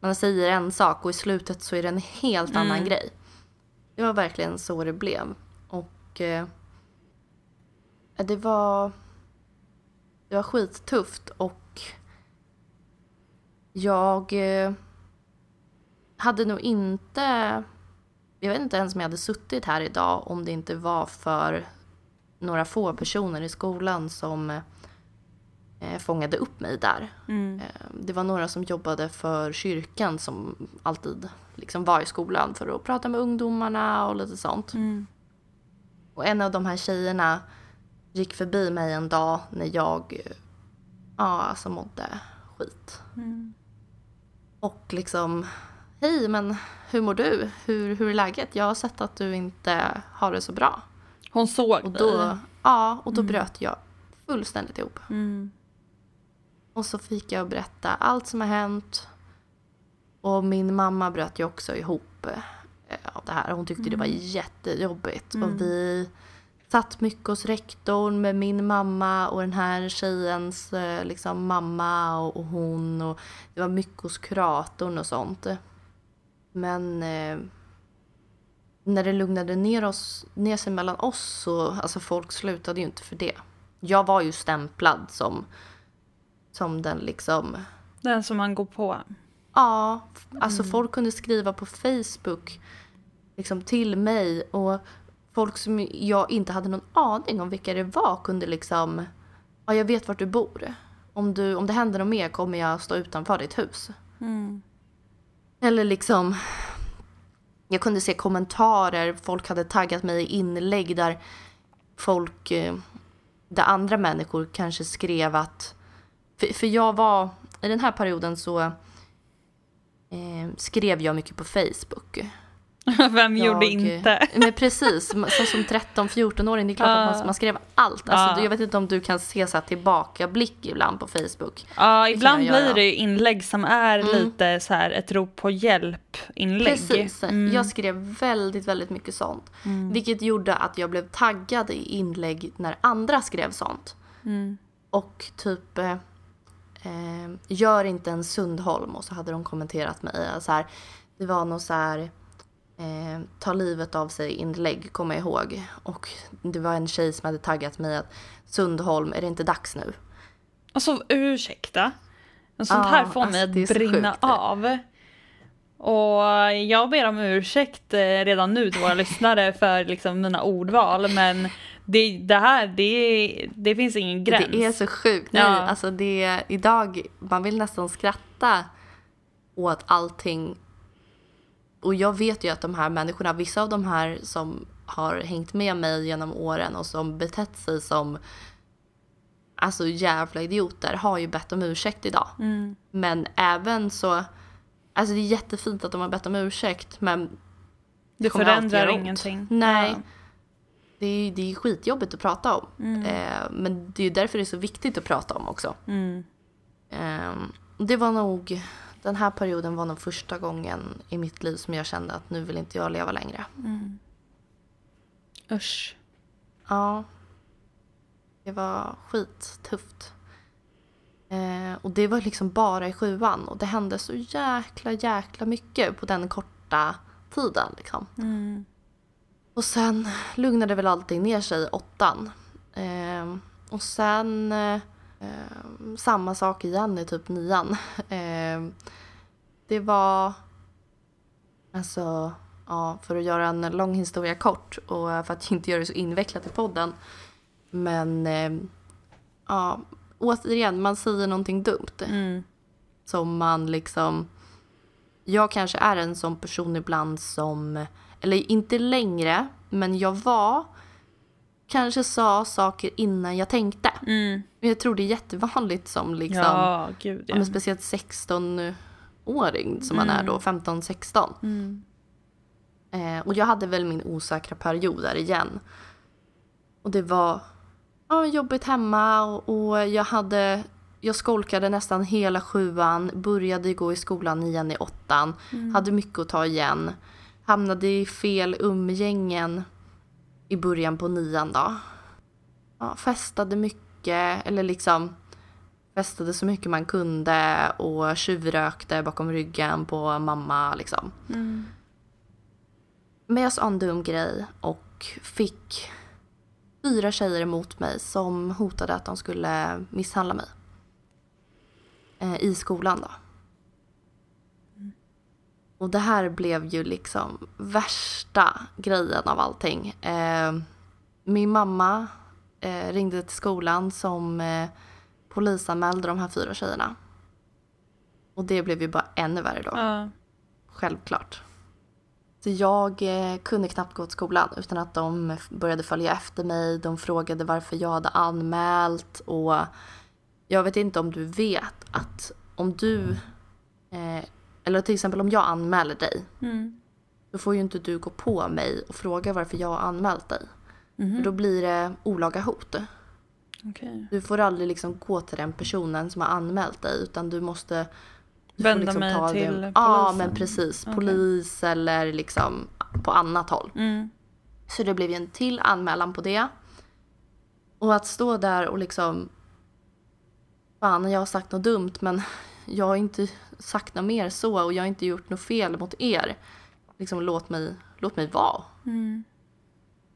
B: man säger en sak och i slutet så är det en helt
A: Mm.
B: annan grej. Det var verkligen så det blev. Och eh, det var... Det var skittufft och jag eh, hade nog inte... Jag vet inte ens om jag hade suttit här idag om det inte var för några få personer i skolan som eh, fångade upp mig där.
A: Mm.
B: Eh, Det var några som jobbade för kyrkan som alltid liksom var i skolan för att prata med ungdomarna och lite sånt.
A: Mm.
B: Och en av de här tjejerna gick förbi mig en dag när jag eh, ja, alltså mådde skit.
A: Mm.
B: Och liksom, hej men hur mår du? Hur, hur är läget? Jag har sett att du inte har det så bra.
A: Hon såg
B: Och
A: dig.
B: då, ja, och då bröt jag fullständigt ihop.
A: Mm.
B: Och så fick jag berätta allt som har hänt. Och min mamma bröt ju också ihop eh, av det här. Hon tyckte det var jättejobbigt. Och vi satt mycket hos rektorn med min mamma och den här tjejens eh, liksom, mamma och, och hon. Och det var mycket hos kuratorn och sånt. Men eh, när det lugnade ner, oss, ner sig mellan oss så, alltså folk slutade ju inte för det. Jag var ju stämplad som, som den liksom,
A: Den som man går på.
B: ja, alltså folk kunde skriva på Facebook liksom till mig och folk som jag inte hade någon aning om vilka det var kunde liksom, ja jag vet vart du bor. Om, du, om det händer något mer kommer jag stå utanför ditt hus.
A: Mm.
B: Eller liksom, jag kunde se kommentarer, folk hade taggat mig i inlägg där folk, eh, där andra människor kanske skrev att, för, för jag var, i den här perioden så eh, skrev jag mycket på Facebook.
A: Vem
B: Jag,
A: gjorde inte?
B: Men precis, så som 13-14-åring, det är klart att man, man skrev allt. Alltså,
A: Ja.
B: Jag vet inte om du kan se så här tillbakablick ibland på Facebook.
A: Ja, ibland
B: kan jag
A: blir det ju inlägg som är
B: Mm.
A: lite så här ett rop på hjälp-inlägg.
B: Precis.
A: Mm.
B: Jag skrev väldigt, väldigt mycket sånt. Vilket gjorde att jag blev taggad i inlägg när andra skrev sånt.
A: Mm.
B: Och typ, eh, eh, gör inte en Sundholm. Och så hade de kommenterat mig. Så här, det var nog så här, eh, ta livet av sig inlägg, kommer jag ihåg. Och det var en tjej som hade taggat mig att Sundholm, är det inte dags nu?
A: Alltså ursäkta. Men sånt
B: Ja,
A: här får mig
B: alltså, är
A: att brinna
B: sjukt det.
A: av. Och jag ber om ursäkt eh, redan nu till våra lyssnare för liksom mina ordval men det, det här, det, det finns ingen gräns.
B: Det är så sjukt. Nej,
A: Ja.
B: alltså det, idag, man vill nästan skratta åt allting. Och jag vet ju att de här människorna, vissa av de här som har hängt med mig genom åren och som betett sig som alltså jävla idioter har ju bett om ursäkt idag.
A: Mm.
B: Men även så, alltså det är jättefint att de har bett om ursäkt men
A: Det
B: alltid
A: förändrar ingenting.
B: Nej.
A: Ja.
B: Det är det är skitjobbigt att prata om. Eh, men det är ju därför det är så viktigt att prata om också.
A: Mm.
B: Ehm, det var nog, den här perioden var nog första gången i mitt liv som jag kände att nu vill inte jag leva längre.
A: Usch.
B: Ja. Det var skittufft. Eh, och det var liksom bara i sjuan och det hände så jäkla jäkla mycket på den korta tiden liksom.
A: Mm.
B: Och sen lugnade väl allting ner sig i åttan. Ehm, och sen eh, samma sak igen i typ nian. Ehm, det var, alltså, ja, för att göra en lång historia kort och för att inte göra det så invecklat i podden. Men, ehm, ja, återigen, man säger någonting dumt
A: Mm.
B: som man liksom... Jag kanske är en sån person ibland som, eller inte längre, men jag var kanske sa saker innan jag tänkte.
A: Mm.
B: Jag tror det är jättevanligt som liksom,
A: Ja, gud
B: ja. men speciellt 16-åring som man är då, 15-16.
A: Mm.
B: Eh, och jag hade väl min osäkra period där igen. Och det var ja, jobbigt hemma och, och jag hade jag skolkade nästan hela sjuan, började gå i skolan nian i åttan, hade mycket att ta igen. Hamnade i fel umgängen i början på nian då. Ja, festade mycket, eller liksom festade så mycket man kunde och tjuvrökte bakom ryggen på mamma liksom.
A: Mm.
B: Men jag sa en dum grej och fick fyra tjejer emot mig som hotade att de skulle misshandla mig. Eh, I skolan då. Och det här blev ju liksom värsta grejen av allting. Eh, min mamma eh, ringde till skolan som eh, polisanmälde de här fyra tjejerna. Och det blev ju bara ännu värre då.
A: Ja.
B: Självklart. Så jag eh, kunde knappt gå till skolan utan att de började följa efter mig. De frågade varför jag hade anmält och jag vet inte om du vet att om du, eh, eller till exempel om jag anmäler dig,
A: Mm.
B: då får ju inte du gå på mig och fråga varför jag har anmält dig.
A: Mhm.
B: För då blir det olaga hot.
A: Okej.
B: Du får aldrig liksom gå till den personen som har anmält dig utan du måste du
A: Vända
B: liksom
A: mig till
B: det- Ja
A: polisen.
B: men precis.
A: Okej.
B: Polis eller liksom på annat håll.
A: Mm.
B: Så det blev ju en till anmälan på det. Och att stå där och liksom Fan jag har sagt något dumt men jag har inte sagt något mer så och jag har inte gjort något fel mot er. Liksom låt mig, låt mig vara.
A: Mm.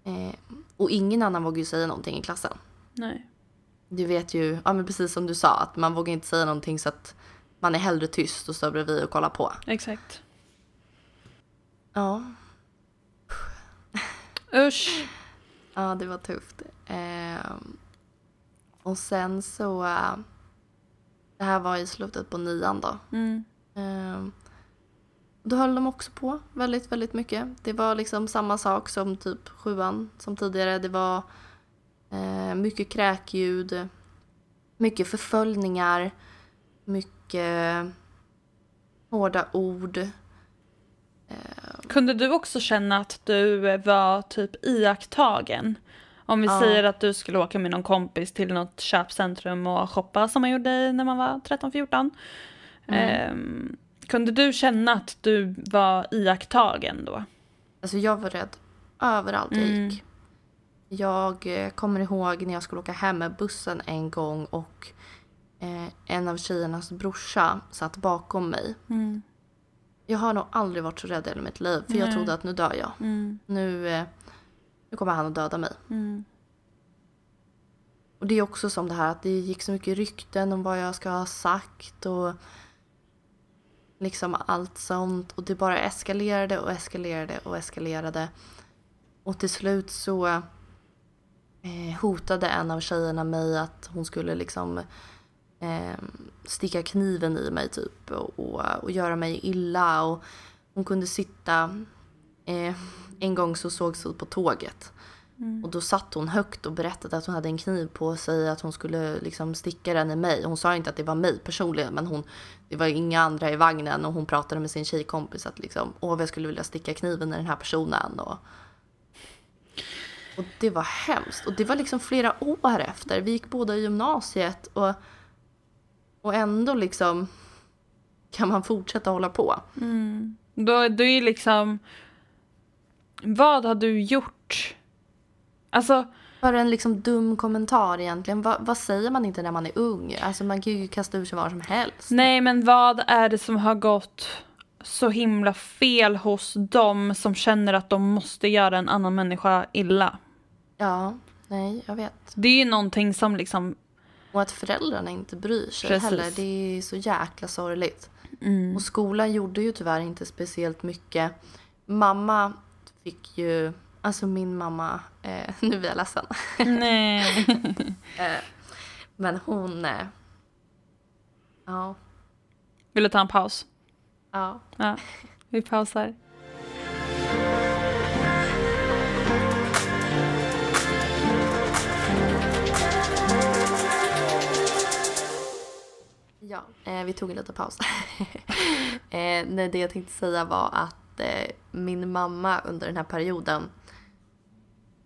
B: Eh, och ingen annan vågar ju säga någonting i klassen.
A: Nej.
B: Du vet ju, ja men precis som du sa, att man vågar inte säga någonting så att man är hellre tyst och står bredvid och kollar på.
A: Exakt.
B: Ja,
A: Usch.
B: ja det var tufft. Eh, och sen så, eh, det här var i slutet på nian då.
A: Mm.
B: Eh, då höll de också på väldigt, väldigt mycket. Det var liksom samma sak som typ sjuan som tidigare. Det var eh, mycket kräkljud, mycket förföljningar, mycket hårda ord.
A: Kunde du också känna att du var typ iakttagen? Om vi
B: Ja.
A: säger att du skulle åka med någon kompis till något köpcentrum och shoppa som man gjorde när man var 13-14. Ehm, kunde du känna att du var iakttagen då?
B: Alltså jag var rädd överallt jag
A: Mm.
B: gick. Jag eh, kommer ihåg när jag skulle åka hem med bussen en gång och eh, en av tjejernas brorsa satt bakom mig.
A: Mm.
B: Jag har nog aldrig varit så rädd i hela mitt liv för jag
A: Nej.
B: trodde att nu dör jag.
A: Mm.
B: Nu, eh, nu kommer han att döda mig.
A: Mm.
B: Och det är också som det här att det gick så mycket rykten om vad jag ska ha sagt och liksom allt sånt. Och det bara eskalerade och eskalerade och eskalerade. Och till slut så eh, hotade en av tjejerna mig att hon skulle liksom eh, sticka kniven i mig typ och, och, och göra mig illa. Och hon kunde sitta... Eh, en gång så sågs vi på tåget. Och då satt hon högt och berättade att hon hade en kniv på sig, att hon skulle liksom sticka den i mig. Hon sa inte att det var mig personligen, men hon, det var inga andra i vagnen och hon pratade med sin tjejkompis att liksom, åh jag skulle vilja sticka kniven i den här personen. Och, och det var hemskt. Och det var liksom flera år efter. Vi gick båda i gymnasiet och, och ändå liksom kan man fortsätta hålla på.
A: Då, då är liksom... Vad har du gjort? Alltså,
B: Bara en liksom dum kommentar egentligen. Va, vad säger man inte när man är ung? Alltså man kan ju kasta ur sig vad som helst.
A: nej men vad är det som har gått så himla fel hos dem som känner att de måste göra en annan människa illa?
B: Ja, nej, jag vet.
A: Det är ju någonting som liksom...
B: Och att föräldrarna inte bryr sig
A: Precis.
B: heller. Det är så jäkla sorgligt.
A: Mm.
B: Och skolan gjorde ju tyvärr inte speciellt mycket. Mamma fick ju, alltså min mamma, eh, nu blir jag ledsen.
A: Nej.
B: eh, men hon, eh, ja.
A: Vill du ta en paus?
B: Ja.
A: ja. Vi pausar.
B: Ja, eh, vi tog en liten paus. eh, nej, det jag tänkte säga var att eh, min mamma under den här perioden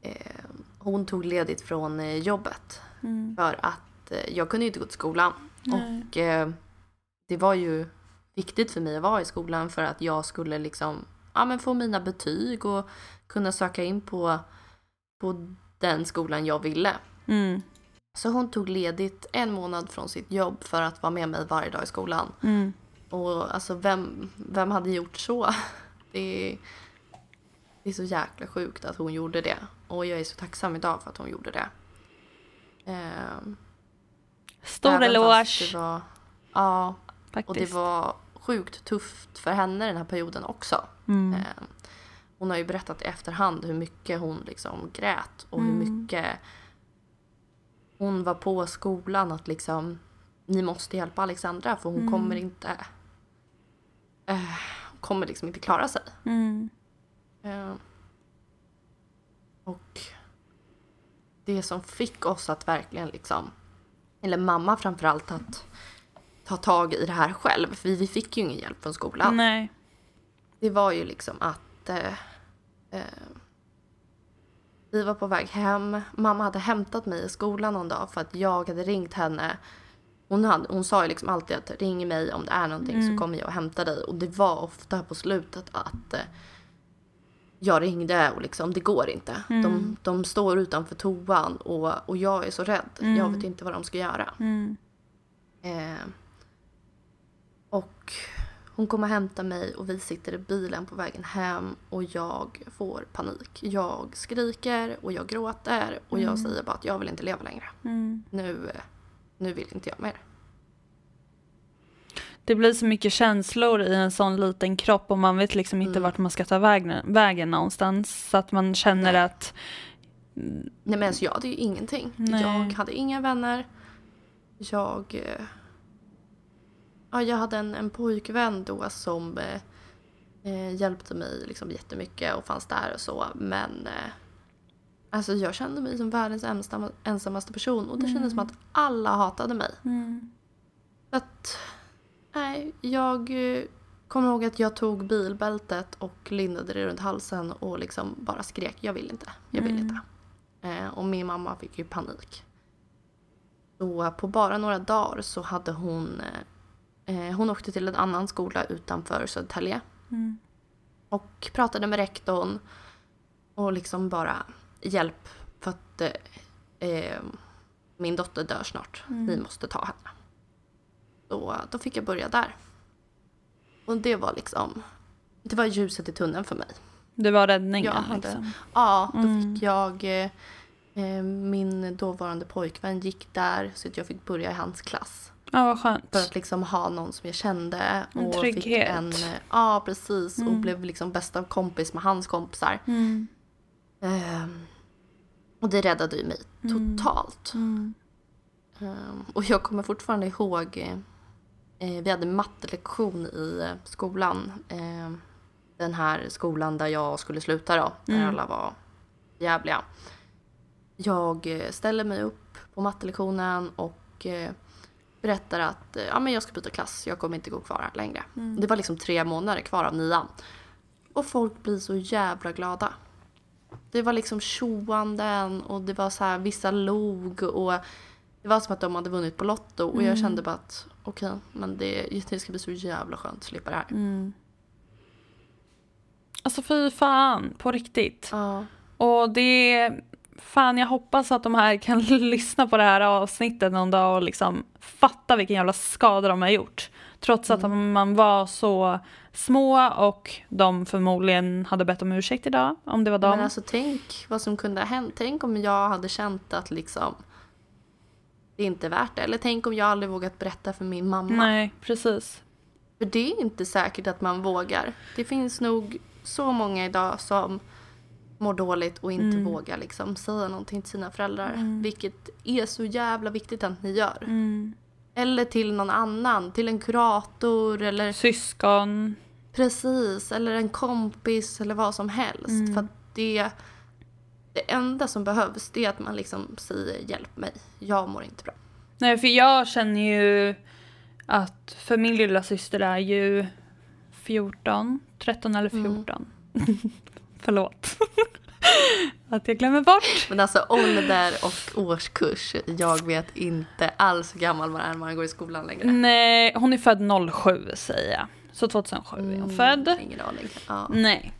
B: eh, hon tog ledigt från eh, jobbet
A: Mm.
B: för att eh, jag kunde ju inte gå till skolan.
A: Nej.
B: Och eh, det var ju viktigt för mig att vara i skolan för att jag skulle liksom ja, men få mina betyg och kunna söka in på, på den skolan jag ville.
A: Mm.
B: Så hon tog ledigt en månad från sitt jobb för att vara med mig varje dag i skolan.
A: Mm.
B: Och alltså vem, vem hade gjort så? Det är, det är så jäkla sjukt att hon gjorde det. Och jag är så tacksam idag för att hon gjorde det. Ehm,
A: Stor eloge
B: var, ja,
A: faktiskt.
B: och det var sjukt tufft för henne den här perioden också.
A: mm.
B: Ehm, hon har ju berättat i efterhand hur mycket hon liksom grät och hur
A: Mm.
B: mycket hon var på skolan att liksom ni måste hjälpa Alexandra för hon
A: Mm.
B: kommer inte hon kommer liksom inte klara sig.
A: Mm.
B: Ehm, och det som fick oss att verkligen liksom, eller mamma framförallt att ta tag i det här själv, för vi fick ju ingen hjälp från skolan.
A: Nej.
B: Det var ju liksom att eh, eh, vi var på väg hem. Mamma hade hämtat mig i skolan någon dag för att jag hade ringt henne. Hon, hade, hon sa ju liksom alltid att ring mig om det är någonting
A: Mm.
B: så kommer jag och hämtar dig. Och det var ofta på slutet att eh, jag ringde och liksom det går inte.
A: Mm.
B: De, de står utanför toan och, och jag är så rädd.
A: Mm.
B: Jag vet inte vad de ska göra.
A: Mm.
B: Eh, och hon kommer hämta mig och vi sitter i bilen på vägen hem och jag får panik. Jag skriker och jag gråter och jag
A: Mm.
B: säger bara att jag vill inte leva längre.
A: Mm.
B: Nu, eh, nu vill inte jag mer.
A: Det blir så mycket känslor i en sån liten kropp och man vet liksom inte
B: Mm.
A: vart man ska ta vägen, vägen någonstans. Så att man känner
B: Nej.
A: att
B: Nej men alltså jag hade ju ingenting.
A: Nej.
B: Jag hade inga vänner. Jag... eh, Ja, jag hade en, en pojkvän då som eh, eh, hjälpte mig liksom jättemycket och fanns där och så. Men eh, alltså jag kände mig som världens ensamma, ensammaste person och det kändes som att alla hatade mig.
A: mm.
B: Att, nej, jag eh, kommer ihåg att jag tog bilbältet och lindade det runt halsen och liksom bara skrek jag vill inte, jag vill
A: Mm.
B: inte. Eh, och min mamma fick ju panik. Så på bara några dagar så hade hon, eh, eh, hon åkte till en annan skola utanför Södertälje
A: Mm.
B: och pratade med rektorn och liksom bara hjälp för att eh, eh, min dotter dör snart.
A: Mm.
B: Ni måste ta henne. Så då fick jag börja där. Och det var liksom, det var ljuset i tunneln för mig.
A: Det var räddningen
B: hade-
A: liksom.
B: Ja, då
A: Mm.
B: fick jag, eh, eh, min dåvarande pojkvän gick där så att jag fick börja i hans klass.
A: Ja, vad skönt.
B: För att liksom ha någon som jag kände.
A: En
B: och Fick
A: trygghet.
B: en, eh, ja, precis. Och
A: Mm.
B: blev liksom bästa kompis med hans kompisar.
A: Mm.
B: Ehm, och det räddade ju mig
A: Mm.
B: totalt.
A: Mm.
B: Ehm, och jag kommer fortfarande ihåg, eh, vi hade mattelektion i eh, skolan. Eh, den här skolan där jag skulle sluta då, där
A: Mm.
B: alla var jävliga. Jag eh, ställer mig upp på mattelektionen och eh, berättar att ja, men jag ska byta klass, jag kommer inte gå kvar här längre.
A: Mm.
B: Det var liksom tre månader kvar av nian. Och folk blir så jävla glada. Det var liksom tjoanden och det var så här, vissa log och det var som att de hade vunnit på Lotto och jag
A: Mm.
B: kände bara att okej, men det, det ska bli så jävla skönt att slippa det här.
A: Mm. Alltså fy fan, på riktigt.
B: Ja.
A: Och det fan jag hoppas att de här kan lyssna på det här avsnittet någon dag och liksom fatta vilken jävla skada de har gjort. Trots att
B: Mm.
A: man var så små och de förmodligen hade bett om ursäkt idag, om det var dem.
B: Men alltså tänk vad som kunde ha hänt. Tänk om jag hade känt att liksom det är inte värt det. Eller tänk om jag aldrig vågat berätta för min mamma.
A: Nej, precis.
B: För det är inte säkert att man vågar. Det finns nog så många idag som mår dåligt och inte
A: Mm.
B: vågar liksom säga någonting till sina föräldrar.
A: Mm.
B: Vilket är så jävla viktigt att ni gör.
A: Mm.
B: Eller till någon annan, till en kurator eller
A: Syskon.
B: precis, eller en kompis eller vad som helst.
A: Mm.
B: För det, det enda som behövs det är att man liksom säger hjälp mig, jag mår inte bra.
A: Nej, för jag känner ju att för min lilla syster är ju 14, 13 eller 14. Mm. Förlåt. att jag glömmer bort.
B: Men alltså ålder och årskurs, jag vet inte alls hur gammal man är när man går i skolan längre.
A: Nej, hon är född 07 säger jag. Så 2007 är hon mm, född.
B: Ingen aning. Ja.
A: Nej.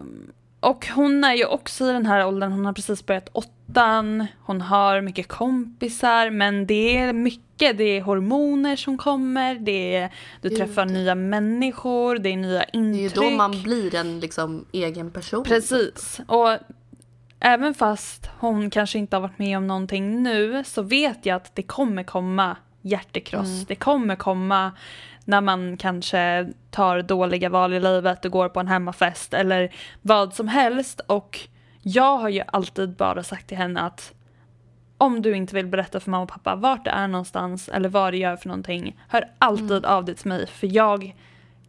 A: Um, och hon är ju också i den här åldern, hon har precis börjat åttan, hon har mycket kompisar men det är mycket, det är hormoner som kommer, det är, du Gud. träffar nya människor, det är nya intryck.
B: Det är ju då man blir en liksom egen person.
A: Precis. Och även fast hon kanske inte har varit med om någonting nu så vet jag att det kommer komma hjärtekross, mm. det kommer komma när man kanske tar dåliga val i livet och går på en hemmafest eller vad som helst. Och jag har ju alltid bara sagt till henne att om du inte vill berätta för mamma och pappa vart det är någonstans eller vad det gör för någonting, hör alltid mm. av dig till mig för jag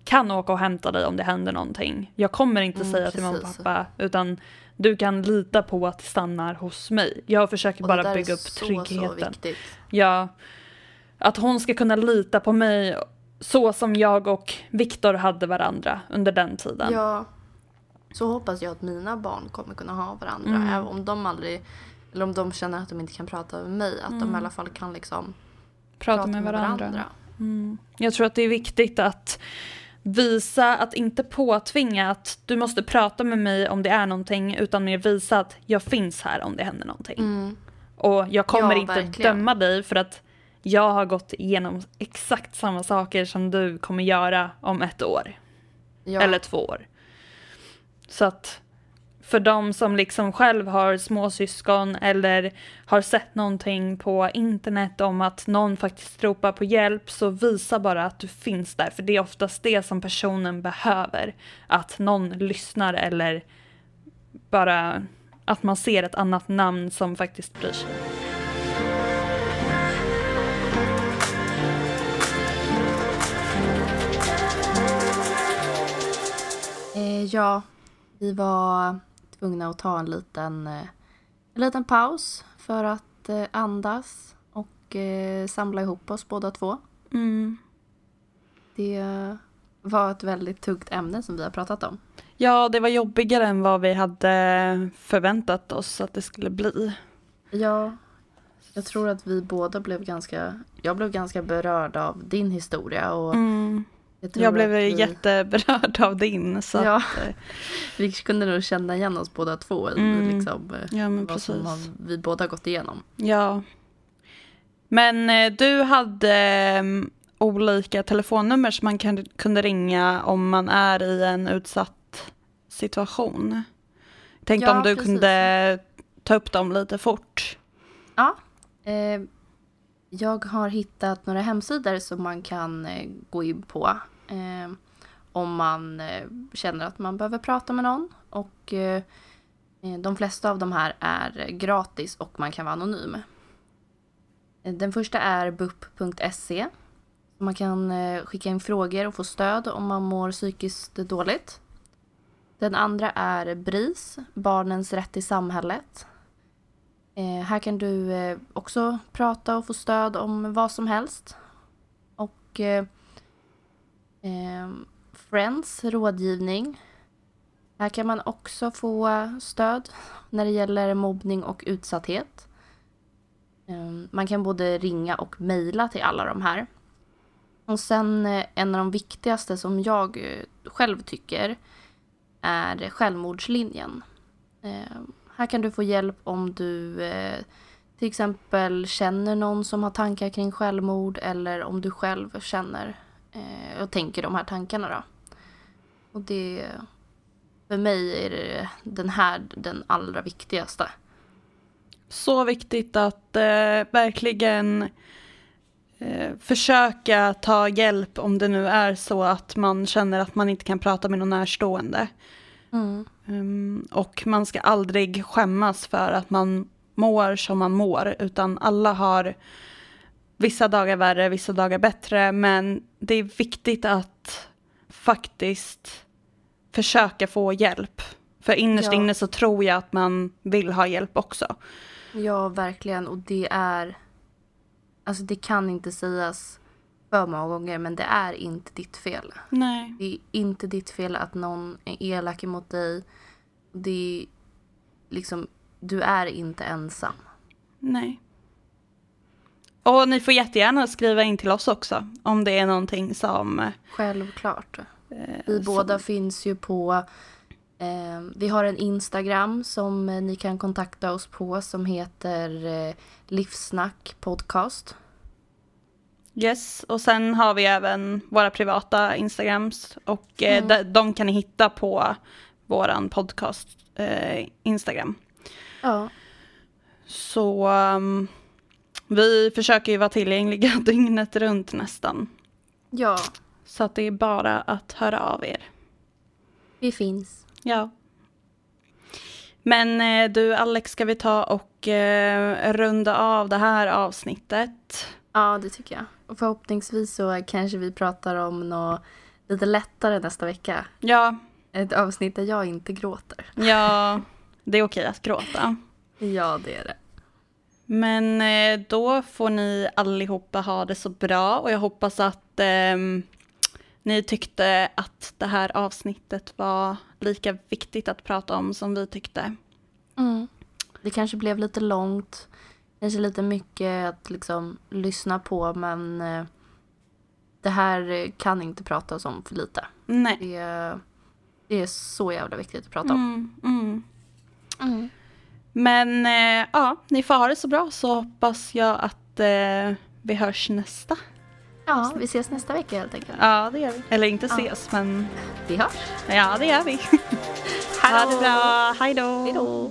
A: kan åka och hämta dig om det händer någonting. Jag kommer inte mm, säga precis. till mamma och pappa utan du kan lita på att det stannar hos mig. Jag försöker bara bygga upp så, tryggheten. Så ja, att hon ska kunna lita på mig så som jag och Viktor hade varandra under den tiden.
B: Ja, så hoppas jag att mina barn kommer kunna ha varandra. Mm. Även om de aldrig, eller om de känner att de inte kan prata med mig, att mm. de i alla fall kan liksom
A: prata, prata med, med varandra. varandra. Mm. Jag tror att det är viktigt att visa, att inte påtvinga att du måste prata med mig om det är någonting utan mer visa att jag finns här om det händer någonting. Mm. Och jag kommer ja, inte verkligen. döma dig för att jag har gått igenom exakt samma saker som du kommer göra om ett år. Ja. Eller två år. Så att för de som liksom själv har småsyskon eller har sett någonting på internet om att någon faktiskt ropar på hjälp så visa bara att du finns där för det är oftast det som personen behöver. Att någon lyssnar eller bara att man ser ett annat namn som faktiskt bryr sig.
B: Eh, ja, vi var tvungna att ta en liten, eh, en liten paus för att eh, andas och eh, samla ihop oss båda två. Mm. Det var ett väldigt tungt ämne som vi har pratat om.
A: Ja, det var jobbigare än vad vi hade förväntat oss att det skulle bli.
B: Ja, jag tror att vi båda blev ganska, jag blev ganska berörd av din historia och mm.
A: Jag, jag blev vi... jätteberörd av din. Så ja. att,
B: eh, vi kunde nog känna igen oss båda två i mm. liksom, eh, ja, vad precis. som vi båda gått igenom.
A: Ja. Men eh, du hade um, olika telefonnummer som man kan, kunde ringa om man är i en utsatt situation. Tänkte ja, om du precis. kunde ta upp dem lite fort.
B: Ja. Eh, jag har hittat några hemsidor som man kan eh, gå in på eh, Ehm, om man eh, känner att man behöver prata med någon. Och eh, eh, de flesta av de här är gratis och man kan vara anonym. Eh, den första är bup.se. Man kan eh, skicka in frågor och få stöd om man mår psykiskt dåligt. Den andra är BRIS, Barnens rätt i samhället. Eh, här kan du eh, också prata och få stöd om vad som helst. Och eh, eh, Friends rådgivning. Här kan man också få stöd när det gäller mobbning och utsatthet. Eh, man kan både ringa och mejla till alla de här. Och sen eh, en av de viktigaste som jag eh, själv tycker är självmordslinjen. Eh, här kan du få hjälp om du eh, till exempel känner någon som har tankar kring självmord eller om du själv känner och tänker de här tankarna då. Och det, för mig är det den här den allra viktigaste.
A: Så viktigt att eh, verkligen eh, försöka ta hjälp om det nu är så att man känner att man inte kan prata med någon närstående. Mm. Um, och man ska aldrig skämmas för att man mår som man mår, utan alla har vissa dagar värre, vissa dagar bättre, men det är viktigt att faktiskt försöka få hjälp. För innerst ja. inne så tror jag att man vill ha hjälp också.
B: Ja, verkligen. Och det är... Alltså det kan inte sägas för många gånger men det är inte ditt fel.
A: Nej.
B: Det är inte ditt fel att någon är elak mot dig. Det är liksom, du är inte ensam.
A: Nej. Och ni får jättegärna skriva in till oss också om det är någonting som...
B: Självklart.
A: Eh,
B: Vi
A: som-
B: båda finns ju på... Eh, vi har en Instagram som eh, ni kan kontakta oss på som heter eh, Livsnack podcast.
A: Yes, och sen har vi även våra privata Instagrams och eh,
B: Mm.
A: de, de kan ni hitta på våran podcast eh, Instagram.
B: Ja.
A: Så um, vi försöker ju vara tillgängliga dygnet runt nästan.
B: Ja,
A: Så att det är bara att höra av er.
B: vi finns.
A: Ja. Men eh, du Alex, ska vi ta och eh, runda av det här avsnittet?
B: Ja, det tycker jag. Och förhoppningsvis så kanske vi pratar om något lite lättare nästa vecka.
A: Ja,
B: Ett avsnitt där jag inte gråter.
A: ja, det är okej att gråta.
B: Ja, det är det.
A: Men eh, då får ni allihopa ha det så bra och jag hoppas att ehm, ni tyckte att det här avsnittet var lika viktigt att prata om som vi tyckte.
B: Mm. Det kanske blev lite långt. Kanske lite mycket att liksom lyssna på men eh, det här eh, kan inte pratas om för lite.
A: Nej.
B: Det är, det är så jävla viktigt att prata om.
A: Mm,
B: mm.
A: Men eh, ja, ni får ha det så bra så hoppas jag att eh, vi hörs nästa.
B: Ja, vi ses nästa vecka helt enkelt.
A: Ja, det gör vi. Eller inte
B: Ja.
A: ses, men
B: Vi hörs.
A: ja, det gör vi. ha det bra. Hej då.
B: Hej då.